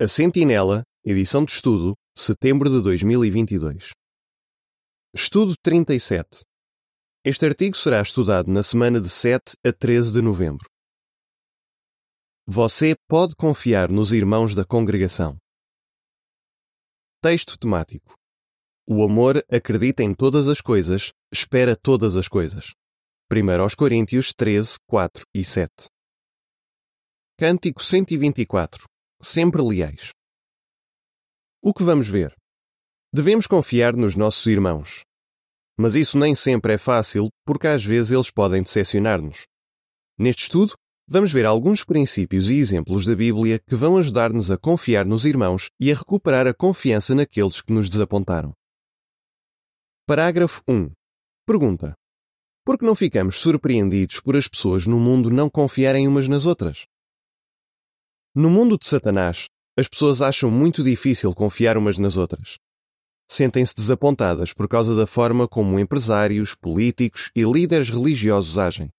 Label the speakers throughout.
Speaker 1: A Sentinela, edição de estudo, setembro de 2022. Estudo 37. Este artigo será estudado na semana de 7 a 13 de novembro. Você pode confiar nos irmãos da congregação. Texto temático. O amor acredita em todas as coisas, espera todas as coisas. 1 aos Coríntios 13, 4 e 7. Cântico 124 sempre leais. O que vamos ver? Devemos confiar nos nossos irmãos. Mas isso nem sempre é fácil, porque às vezes eles podem decepcionar-nos. Neste estudo, vamos ver alguns princípios e exemplos da Bíblia que vão ajudar-nos a confiar nos irmãos e a recuperar a confiança naqueles que nos desapontaram. Parágrafo 1. Pergunta: Por que não ficamos surpreendidos por as pessoas no mundo não confiarem umas nas outras? No mundo de Satanás, as pessoas acham muito difícil confiar umas nas outras. Sentem-se desapontadas por causa da forma como empresários, políticos e líderes religiosos agem.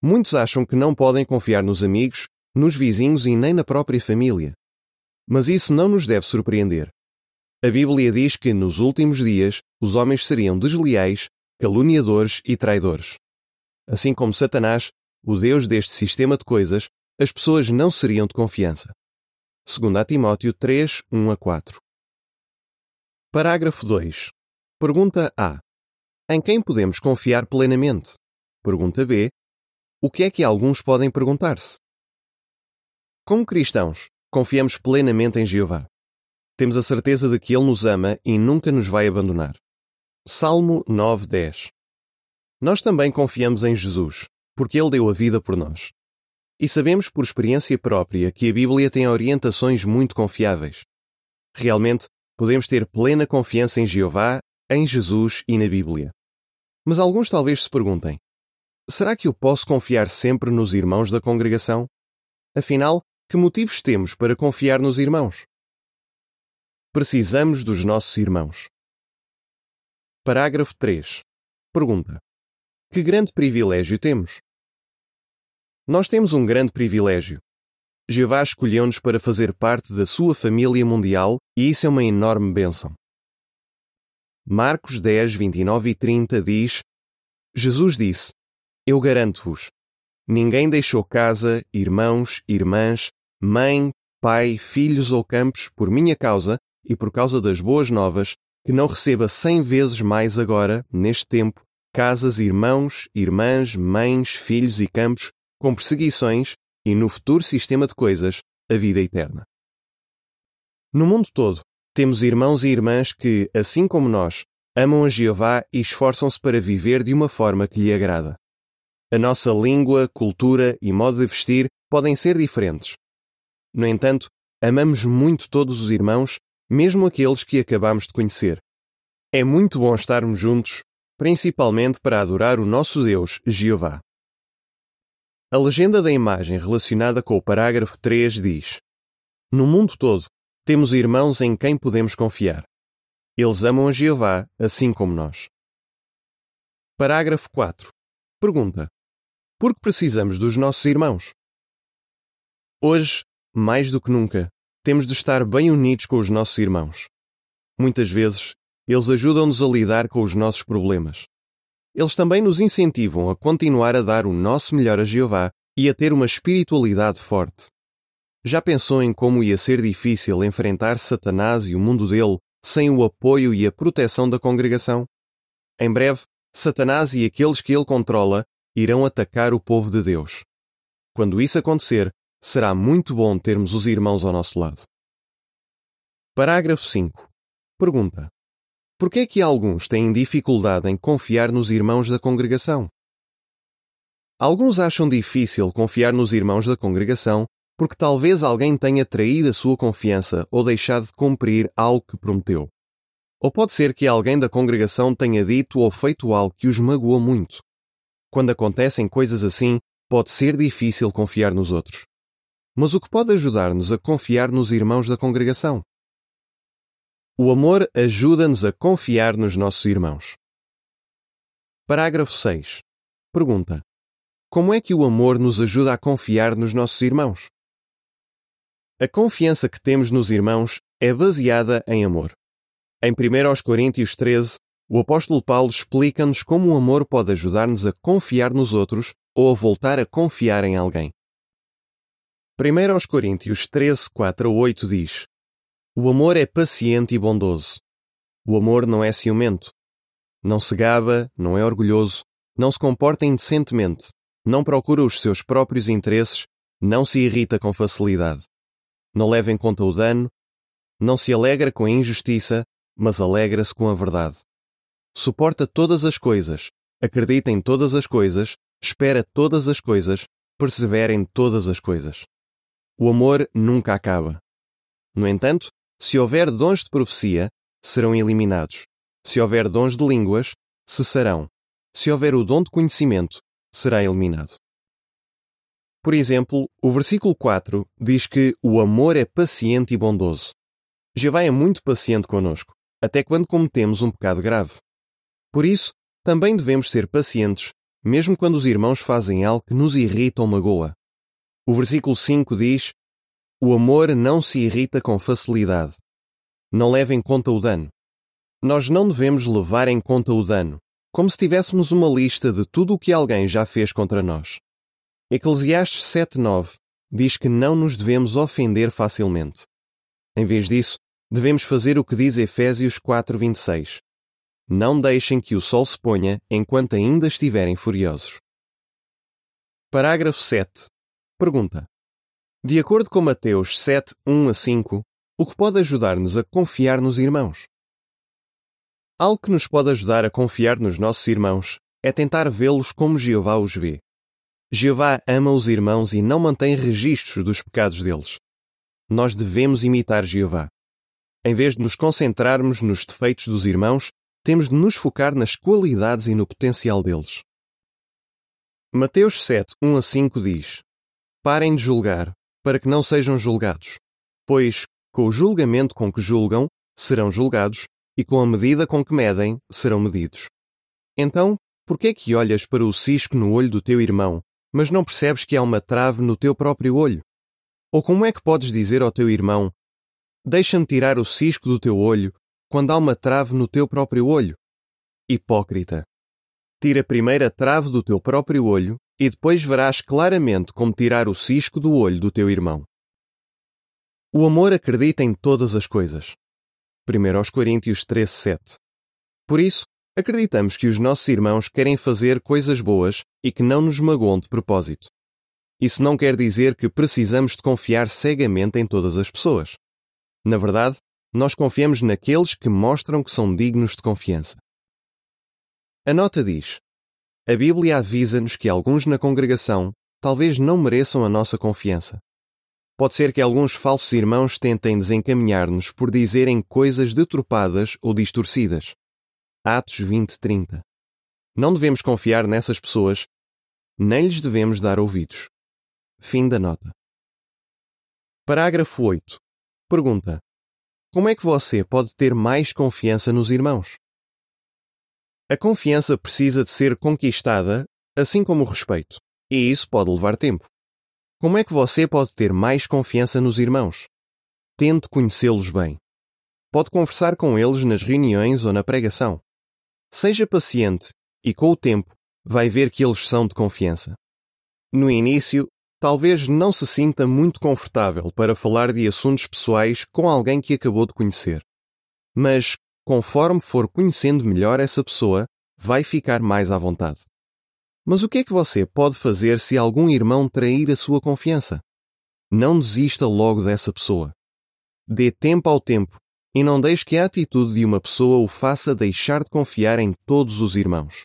Speaker 1: Muitos acham que não podem confiar nos amigos, nos vizinhos e nem na própria família. Mas isso não nos deve surpreender. A Bíblia diz que nos últimos dias os homens seriam desleais, caluniadores e traidores. Assim como Satanás, o Deus deste sistema de coisas, as pessoas não seriam de confiança. 2 Timóteo 3, 1 a 4. Parágrafo 2. Pergunta A. Em quem podemos confiar plenamente? Pergunta B. O que é que alguns podem perguntar-se? Como cristãos, confiamos plenamente em Jeová. Temos a certeza de que Ele nos ama e nunca nos vai abandonar. Salmo 9:10. Nós também confiamos em Jesus, porque Ele deu a vida por nós. E sabemos por experiência própria que a Bíblia tem orientações muito confiáveis. Realmente, podemos ter plena confiança em Jeová, em Jesus e na Bíblia. Mas alguns talvez se perguntem: será que eu posso confiar sempre nos irmãos da congregação? Afinal, que motivos temos para confiar nos irmãos? Precisamos dos nossos irmãos. Parágrafo 3. Pergunta: Que grande privilégio temos? Nós temos um grande privilégio. Jeová escolheu-nos para fazer parte da sua família mundial e isso é uma enorme bênção. Marcos 10, 29 e 30 diz: Jesus disse: Eu garanto-vos, ninguém deixou casa, irmãos, irmãs, mãe, pai, filhos ou campos por minha causa e por causa das boas novas, que não receba cem vezes mais agora, neste tempo, casas, irmãos, irmãs, mães, filhos e campos com perseguições e, no futuro sistema de coisas, a vida eterna. No mundo todo, temos irmãos e irmãs que, assim como nós, amam a Jeová e esforçam-se para viver de uma forma que lhe agrada. A nossa língua, cultura e modo de vestir podem ser diferentes. No entanto, amamos muito todos os irmãos, mesmo aqueles que acabamos de conhecer. É muito bom estarmos juntos, principalmente para adorar o nosso Deus, Jeová. A legenda da imagem relacionada com o parágrafo 3 diz: No mundo todo, temos irmãos em quem podemos confiar. Eles amam a Jeová, assim como nós. Parágrafo 4. Pergunta: Por que precisamos dos nossos irmãos? Hoje, mais do que nunca, temos de estar bem unidos com os nossos irmãos. Muitas vezes, eles ajudam-nos a lidar com os nossos problemas. Eles também nos incentivam a continuar a dar o nosso melhor a Jeová e a ter uma espiritualidade forte. Já pensou em como ia ser difícil enfrentar Satanás e o mundo dele sem o apoio e a proteção da congregação? Em breve, Satanás e aqueles que ele controla irão atacar o povo de Deus. Quando isso acontecer, será muito bom termos os irmãos ao nosso lado. Parágrafo 5. Pergunta: por que é que alguns têm dificuldade em confiar nos irmãos da congregação? Alguns acham difícil confiar nos irmãos da congregação porque talvez alguém tenha traído a sua confiança ou deixado de cumprir algo que prometeu. Ou pode ser que alguém da congregação tenha dito ou feito algo que os magoou muito. Quando acontecem coisas assim, pode ser difícil confiar nos outros. Mas o que pode ajudar-nos a confiar nos irmãos da congregação? O amor ajuda-nos a confiar nos nossos irmãos. Parágrafo 6. Pergunta: Como é que o amor nos ajuda a confiar nos nossos irmãos? A confiança que temos nos irmãos é baseada em amor. Em 1 Coríntios 13, o apóstolo Paulo explica-nos como o amor pode ajudar-nos a confiar nos outros ou a voltar a confiar em alguém. 1 Coríntios 13, 4 a 8 diz: O amor é paciente e bondoso. O amor não é ciumento. Não se gaba, não é orgulhoso, não se comporta indecentemente, não procura os seus próprios interesses, não se irrita com facilidade. Não leva em conta o dano, não se alegra com a injustiça, mas alegra-se com a verdade. Suporta todas as coisas, acredita em todas as coisas, espera todas as coisas, persevera em todas as coisas. O amor nunca acaba. No entanto, se houver dons de profecia, serão eliminados. Se houver dons de línguas, cessarão. Se houver o dom de conhecimento, será eliminado. Por exemplo, o versículo 4 diz que o amor é paciente e bondoso. Jeová é muito paciente conosco, até quando cometemos um pecado grave. Por isso, também devemos ser pacientes, mesmo quando os irmãos fazem algo que nos irrita ou magoa. O versículo 5 diz: O amor não se irrita com facilidade. Não leva em conta o dano. Nós não devemos levar em conta o dano, como se tivéssemos uma lista de tudo o que alguém já fez contra nós. Eclesiastes 7:9 diz que não nos devemos ofender facilmente. Em vez disso, devemos fazer o que diz Efésios 4:26. Não deixem que o sol se ponha enquanto ainda estiverem furiosos. Parágrafo 7. Pergunta: De acordo com Mateus 7, 1 a 5, o que pode ajudar-nos a confiar nos irmãos? Algo que nos pode ajudar a confiar nos nossos irmãos é tentar vê-los como Jeová os vê. Jeová ama os irmãos e não mantém registros dos pecados deles. Nós devemos imitar Jeová. Em vez de nos concentrarmos nos defeitos dos irmãos, temos de nos focar nas qualidades e no potencial deles. Mateus 7, 1 a 5 diz: Parem de julgar, para que não sejam julgados. Pois, com o julgamento com que julgam, serão julgados, e com a medida com que medem, serão medidos. Então, por que é que olhas para o cisco no olho do teu irmão, mas não percebes que há uma trave no teu próprio olho? Ou como é que podes dizer ao teu irmão: Deixa-me tirar o cisco do teu olho, quando há uma trave no teu próprio olho? Hipócrita! Tira primeiro a trave do teu próprio olho e depois verás claramente como tirar o cisco do olho do teu irmão. O amor acredita em todas as coisas. 1 Coríntios 13, 7. Por isso, acreditamos que os nossos irmãos querem fazer coisas boas e que não nos magoam de propósito. Isso não quer dizer que precisamos de confiar cegamente em todas as pessoas. Na verdade, nós confiamos naqueles que mostram que são dignos de confiança. A nota diz: a Bíblia avisa-nos que alguns na congregação talvez não mereçam a nossa confiança. Pode ser que alguns falsos irmãos tentem desencaminhar-nos por dizerem coisas deturpadas ou distorcidas. Atos 20:30. Não devemos confiar nessas pessoas, nem lhes devemos dar ouvidos. Fim da nota. Parágrafo 8. Pergunta: Como é que você pode ter mais confiança nos irmãos? A confiança precisa de ser conquistada, assim como o respeito, e isso pode levar tempo. Como é que você pode ter mais confiança nos irmãos? Tente conhecê-los bem. Pode conversar com eles nas reuniões ou na pregação. Seja paciente e, com o tempo, vai ver que eles são de confiança. No início, talvez não se sinta muito confortável para falar de assuntos pessoais com alguém que acabou de conhecer. Mas, conforme for conhecendo melhor essa pessoa, vai ficar mais à vontade. Mas o que é que você pode fazer se algum irmão trair a sua confiança? Não desista logo dessa pessoa. Dê tempo ao tempo e não deixe que a atitude de uma pessoa o faça deixar de confiar em todos os irmãos.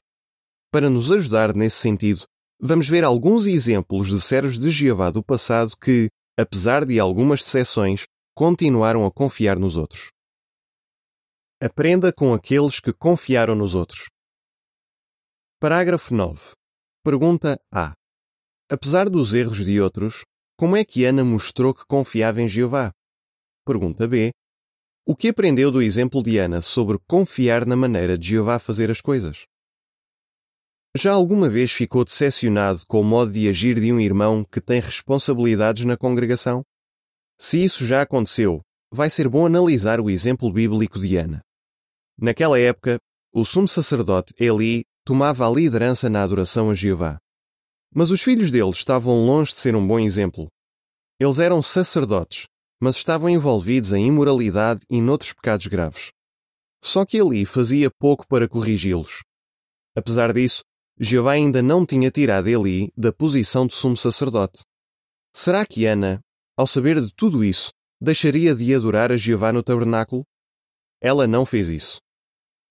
Speaker 1: Para nos ajudar nesse sentido, vamos ver alguns exemplos de servos de Jeová do passado que, apesar de algumas decepções, continuaram a confiar nos outros. Aprenda com aqueles que confiaram nos outros. Parágrafo 9. Pergunta A. Apesar dos erros de outros, como é que Ana mostrou que confiava em Jeová? Pergunta B. O que aprendeu do exemplo de Ana sobre confiar na maneira de Jeová fazer as coisas? Já alguma vez ficou decepcionado com o modo de agir de um irmão que tem responsabilidades na congregação? Se isso já aconteceu, vai ser bom analisar o exemplo bíblico de Ana. Naquela época, o sumo sacerdote Eli tomava a liderança na adoração a Jeová. Mas os filhos dele estavam longe de ser um bom exemplo. Eles eram sacerdotes, mas estavam envolvidos em imoralidade e noutros pecados graves. Só que Eli fazia pouco para corrigi-los. Apesar disso, Jeová ainda não tinha tirado Eli da posição de sumo sacerdote. Será que Ana, ao saber de tudo isso, deixaria de adorar a Jeová no tabernáculo? Ela não fez isso.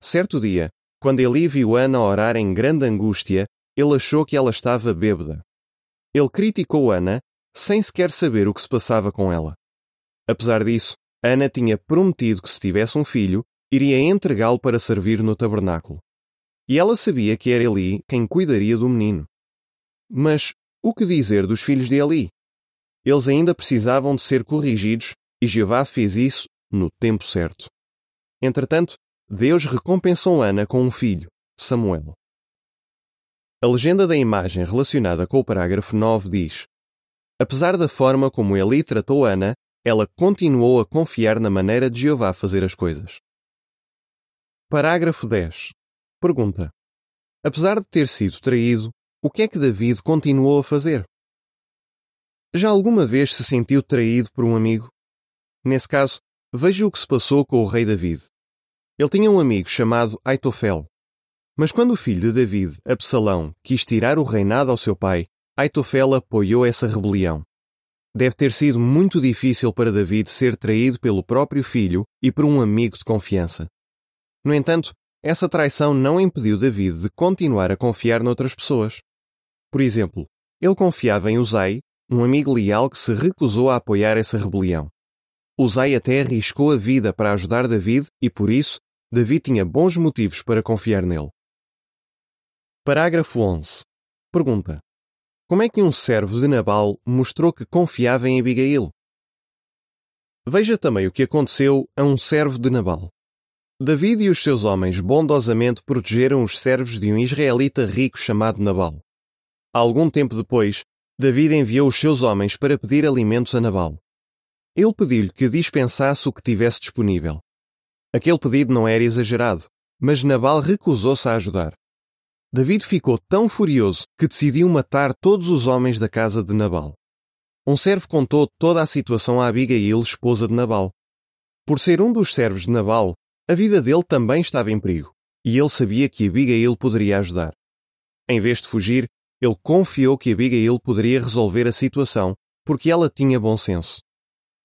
Speaker 1: Certo dia, quando Eli viu Ana orar em grande angústia, ele achou que ela estava bêbada. Ele criticou Ana sem sequer saber o que se passava com ela. Apesar disso, Ana tinha prometido que se tivesse um filho, iria entregá-lo para servir no tabernáculo. E ela sabia que era Eli quem cuidaria do menino. Mas o que dizer dos filhos de Eli? Eles ainda precisavam de ser corrigidos e Jeová fez isso no tempo certo. Entretanto, Deus recompensou Ana com um filho, Samuel. A legenda da imagem relacionada com o parágrafo 9 diz: Apesar da forma como Eli tratou Ana, ela continuou a confiar na maneira de Jeová fazer as coisas. Parágrafo 10. Pergunta: Apesar de ter sido traído, o que é que David continuou a fazer? Já alguma vez se sentiu traído por um amigo? Nesse caso, veja o que se passou com o rei David. Ele tinha um amigo chamado Aitofel. Mas quando o filho de David, Absalão, quis tirar o reinado ao seu pai, Aitofel apoiou essa rebelião. Deve ter sido muito difícil para David ser traído pelo próprio filho e por um amigo de confiança. No entanto, essa traição não impediu David de continuar a confiar noutras pessoas. Por exemplo, ele confiava em Uzai, um amigo leal que se recusou a apoiar essa rebelião. Uzai até arriscou a vida para ajudar David e, por isso, David tinha bons motivos para confiar nele. Parágrafo 11. Pergunta: Como é que um servo de Nabal mostrou que confiava em Abigail? Veja também o que aconteceu a um servo de Nabal. David e os seus homens bondosamente protegeram os servos de um israelita rico chamado Nabal. Algum tempo depois, David enviou os seus homens para pedir alimentos a Nabal. Ele pediu-lhe que dispensasse o que tivesse disponível. Aquele pedido não era exagerado, mas Nabal recusou-se a ajudar. David ficou tão furioso que decidiu matar todos os homens da casa de Nabal. Um servo contou toda a situação a Abigail, esposa de Nabal. Por ser um dos servos de Nabal, a vida dele também estava em perigo, e ele sabia que Abigail poderia ajudar. Em vez de fugir, ele confiou que Abigail poderia resolver a situação, porque ela tinha bom senso.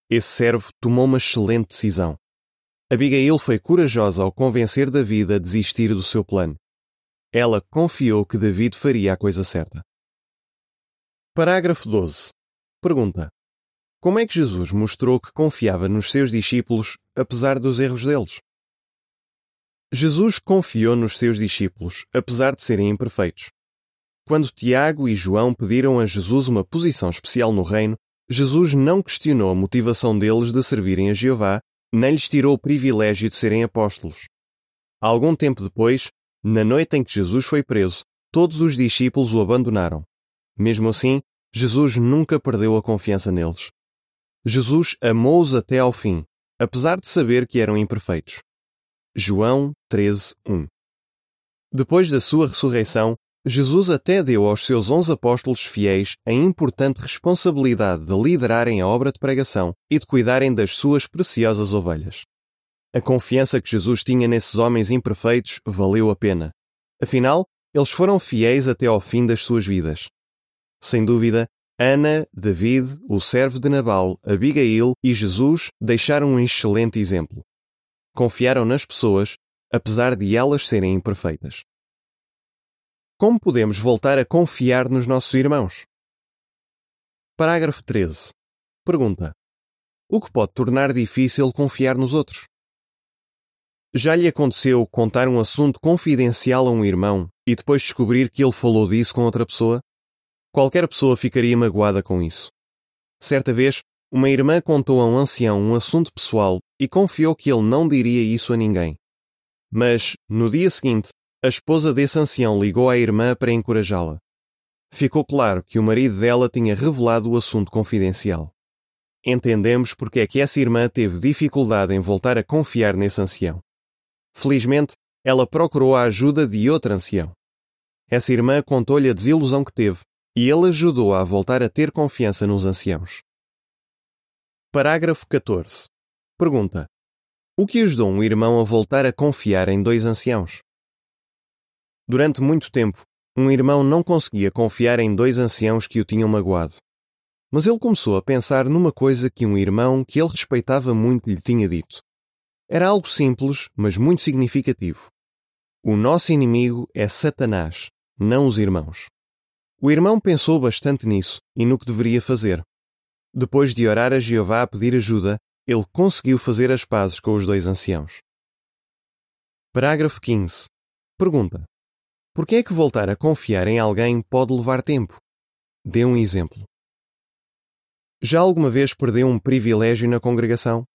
Speaker 1: Esse servo tomou uma excelente decisão. Abigail foi corajosa ao convencer David a desistir do seu plano. Ela confiou que David faria a coisa certa. Parágrafo 12. Pergunta: Como é que Jesus mostrou que confiava nos seus discípulos apesar dos erros deles? Jesus confiou nos seus discípulos, apesar de serem imperfeitos. Quando Tiago e João pediram a Jesus uma posição especial no reino, Jesus não questionou a motivação deles de servirem a Jeová, nem lhes tirou o privilégio de serem apóstolos. Algum tempo depois, na noite em que Jesus foi preso, todos os discípulos o abandonaram. Mesmo assim, Jesus nunca perdeu a confiança neles. Jesus amou-os até ao fim, apesar de saber que eram imperfeitos. João 13, 1 Depois da sua ressurreição, Jesus até deu aos seus onze apóstolos fiéis a importante responsabilidade de liderarem a obra de pregação e de cuidarem das suas preciosas ovelhas. A confiança que Jesus tinha nesses homens imperfeitos valeu a pena. Afinal, eles foram fiéis até ao fim das suas vidas. Sem dúvida, Ana, David, o servo de Nabal, Abigail e Jesus deixaram um excelente exemplo confiaram nas pessoas, apesar de elas serem imperfeitas. Como podemos voltar a confiar nos nossos irmãos? Parágrafo 13. Pergunta: O que pode tornar difícil confiar nos outros? Já lhe aconteceu contar um assunto confidencial a um irmão e depois descobrir que ele falou disso com outra pessoa? Qualquer pessoa ficaria magoada com isso. Certa vez, uma irmã contou a um ancião um assunto pessoal e confiou que ele não diria isso a ninguém. Mas, no dia seguinte, a esposa desse ancião ligou à irmã para encorajá-la. Ficou claro que o marido dela tinha revelado o assunto confidencial. entendemos porque é que essa irmã teve dificuldade em voltar a confiar nesse ancião. Felizmente, ela procurou a ajuda de outro ancião. Essa irmã contou-lhe a desilusão que teve e ele ajudou-a a voltar a ter confiança nos anciãos. Parágrafo 14. Pergunta: O que ajudou um irmão a voltar a confiar em dois anciãos? Durante muito tempo, um irmão não conseguia confiar em dois anciãos que o tinham magoado. Mas ele começou a pensar numa coisa que um irmão que ele respeitava muito lhe tinha dito. Era algo simples, mas muito significativo. O nosso inimigo é Satanás, não os irmãos. O irmão pensou bastante nisso e no que deveria fazer. Depois de orar a Jeová a pedir ajuda, ele conseguiu fazer as pazes com os dois anciãos. Parágrafo 15. Pergunta: Por que é que voltar a confiar em alguém pode levar tempo? Dê um exemplo. Já alguma vez perdeu um privilégio na congregação?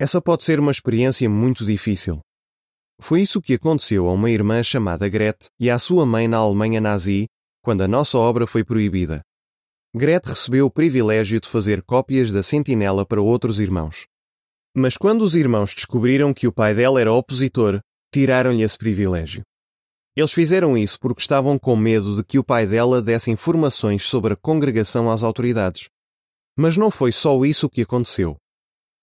Speaker 1: Essa pode ser uma experiência muito difícil. Foi isso que aconteceu a uma irmã chamada Gret e à sua mãe na Alemanha nazi, quando a nossa obra foi proibida. Gret recebeu o privilégio de fazer cópias da Sentinela para outros irmãos. Mas quando os irmãos descobriram que o pai dela era opositor, tiraram-lhe esse privilégio. Eles fizeram isso porque estavam com medo de que o pai dela desse informações sobre a congregação às autoridades. Mas não foi só isso que aconteceu.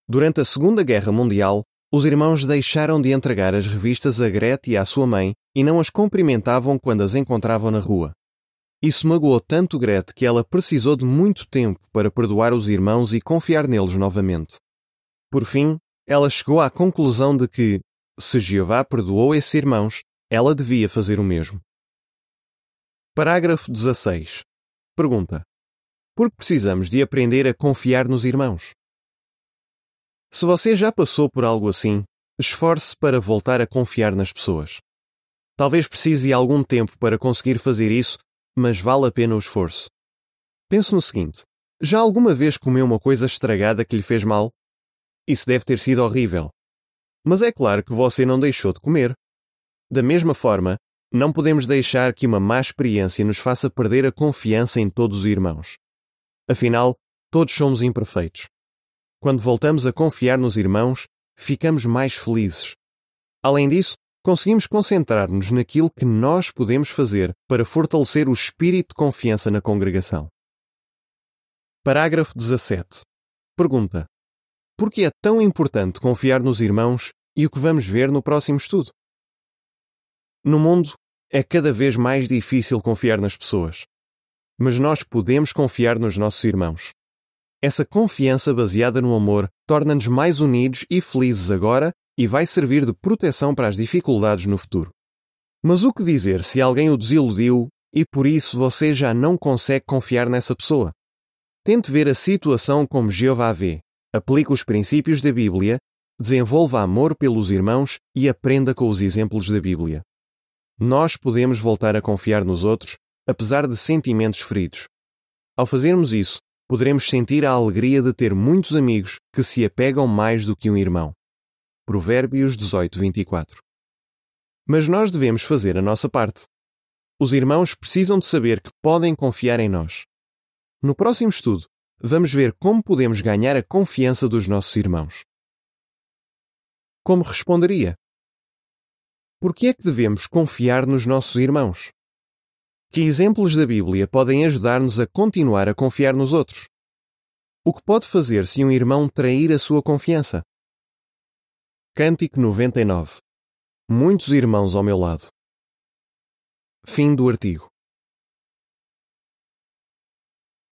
Speaker 1: Durante a Segunda Guerra Mundial, os irmãos deixaram de entregar as revistas a Gret e à sua mãe e não as cumprimentavam quando as encontravam na rua. Isso magoou tanto Gret que ela precisou de muito tempo para perdoar os irmãos e confiar neles novamente. Por fim, ela chegou à conclusão de que, se Jeová perdoou esses irmãos, ela devia fazer o mesmo. Parágrafo 16. Pergunta: porque precisamos de aprender a confiar nos irmãos. Se você já passou por algo assim, esforce para voltar a confiar nas pessoas. Talvez precise algum tempo para conseguir fazer isso, mas vale a pena o esforço. Pense no seguinte: já alguma vez comeu uma coisa estragada que lhe fez mal? Isso deve ter sido horrível. Mas é claro que você não deixou de comer. Da mesma forma, não podemos deixar que uma má experiência nos faça perder a confiança em todos os irmãos. Afinal, todos somos imperfeitos. Quando voltamos a confiar nos irmãos, ficamos mais felizes. Além disso, conseguimos concentrar-nos naquilo que nós podemos fazer para fortalecer o espírito de confiança na congregação. Parágrafo 17. Pergunta: Por que é tão importante confiar nos irmãos e o que vamos ver no próximo estudo? No mundo, é cada vez mais difícil confiar nas pessoas mas nós podemos confiar nos nossos irmãos. Essa confiança baseada no amor torna-nos mais unidos e felizes agora e vai servir de proteção para as dificuldades no futuro. Mas o que dizer se alguém o desiludiu e por isso você já não consegue confiar nessa pessoa? Tente ver a situação como Jeová vê, aplique os princípios da Bíblia, desenvolva amor pelos irmãos e aprenda com os exemplos da Bíblia. Nós podemos voltar a confiar nos outros apesar de sentimentos feridos. Ao fazermos isso, poderemos sentir a alegria de ter muitos amigos que se apegam mais do que um irmão. Provérbios 18, 24. Mas nós devemos fazer a nossa parte. Os irmãos precisam de saber que podem confiar em nós. No próximo estudo, vamos ver como podemos ganhar a confiança dos nossos irmãos. Como responderia? Por que é que devemos confiar nos nossos irmãos? Que exemplos da Bíblia podem ajudar-nos a continuar a confiar nos outros? O que pode fazer se um irmão trair a sua confiança? Cântico 99 Muitos irmãos ao meu lado. Fim do artigo.